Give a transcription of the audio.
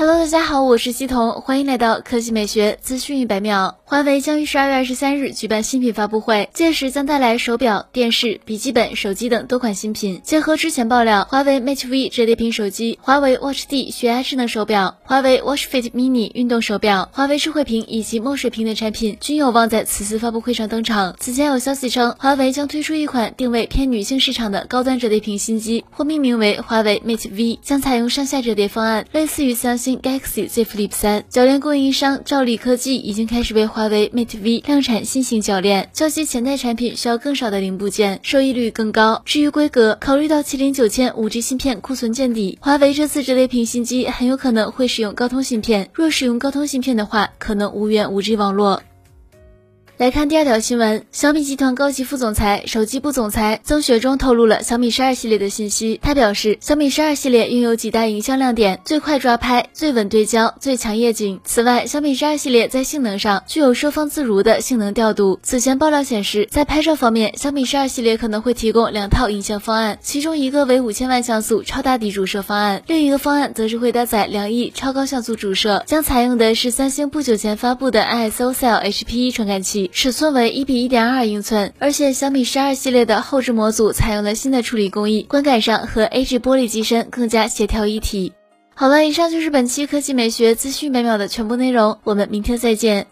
Hello，大家好，我是西彤，欢迎来到科技美学资讯一百秒。华为将于十二月二十三日举办新品发布会，届时将带来手表、电视、笔记本、手机等多款新品。结合之前爆料，华为 Mate V 折叠屏手机、华为 Watch D 血压智能手表、华为 Watch Fit Mini 运动手表、华为智慧屏以及墨水屏等产品均有望在此次发布会上登场。此前有消息称，华为将推出一款定位偏女性市场的高端折叠屏新机，或命名为华为 Mate V，将采用上下折叠方案，类似于三星。Galaxy Z Flip 三铰链供应商兆力科技已经开始为华为 Mate V 量产新型铰链，较其前代产品需要更少的零部件，收益率更高。至于规格，考虑到麒麟九千五 G 芯片库存见底，华为这次折叠屏新机很有可能会使用高通芯片。若使用高通芯片的话，可能无缘五 G 网络。来看第二条新闻，小米集团高级副总裁、手机部总裁曾雪忠透露了小米十二系列的信息。他表示，小米十二系列拥有几大影像亮点：最快抓拍、最稳对焦、最强夜景。此外，小米十二系列在性能上具有收放自如的性能调度。此前爆料显示，在拍照方面，小米十二系列可能会提供两套影像方案，其中一个为五千万像素超大底主摄方案，另一个方案则是会搭载两亿超高像素主摄，将采用的是三星不久前发布的 ISOCELL HPE 传感器。尺寸为一比一点二英寸，而且小米十二系列的后置模组采用了新的处理工艺，观感上和 A G 玻璃机身更加协调一体。好了，以上就是本期科技美学资讯每秒的全部内容，我们明天再见。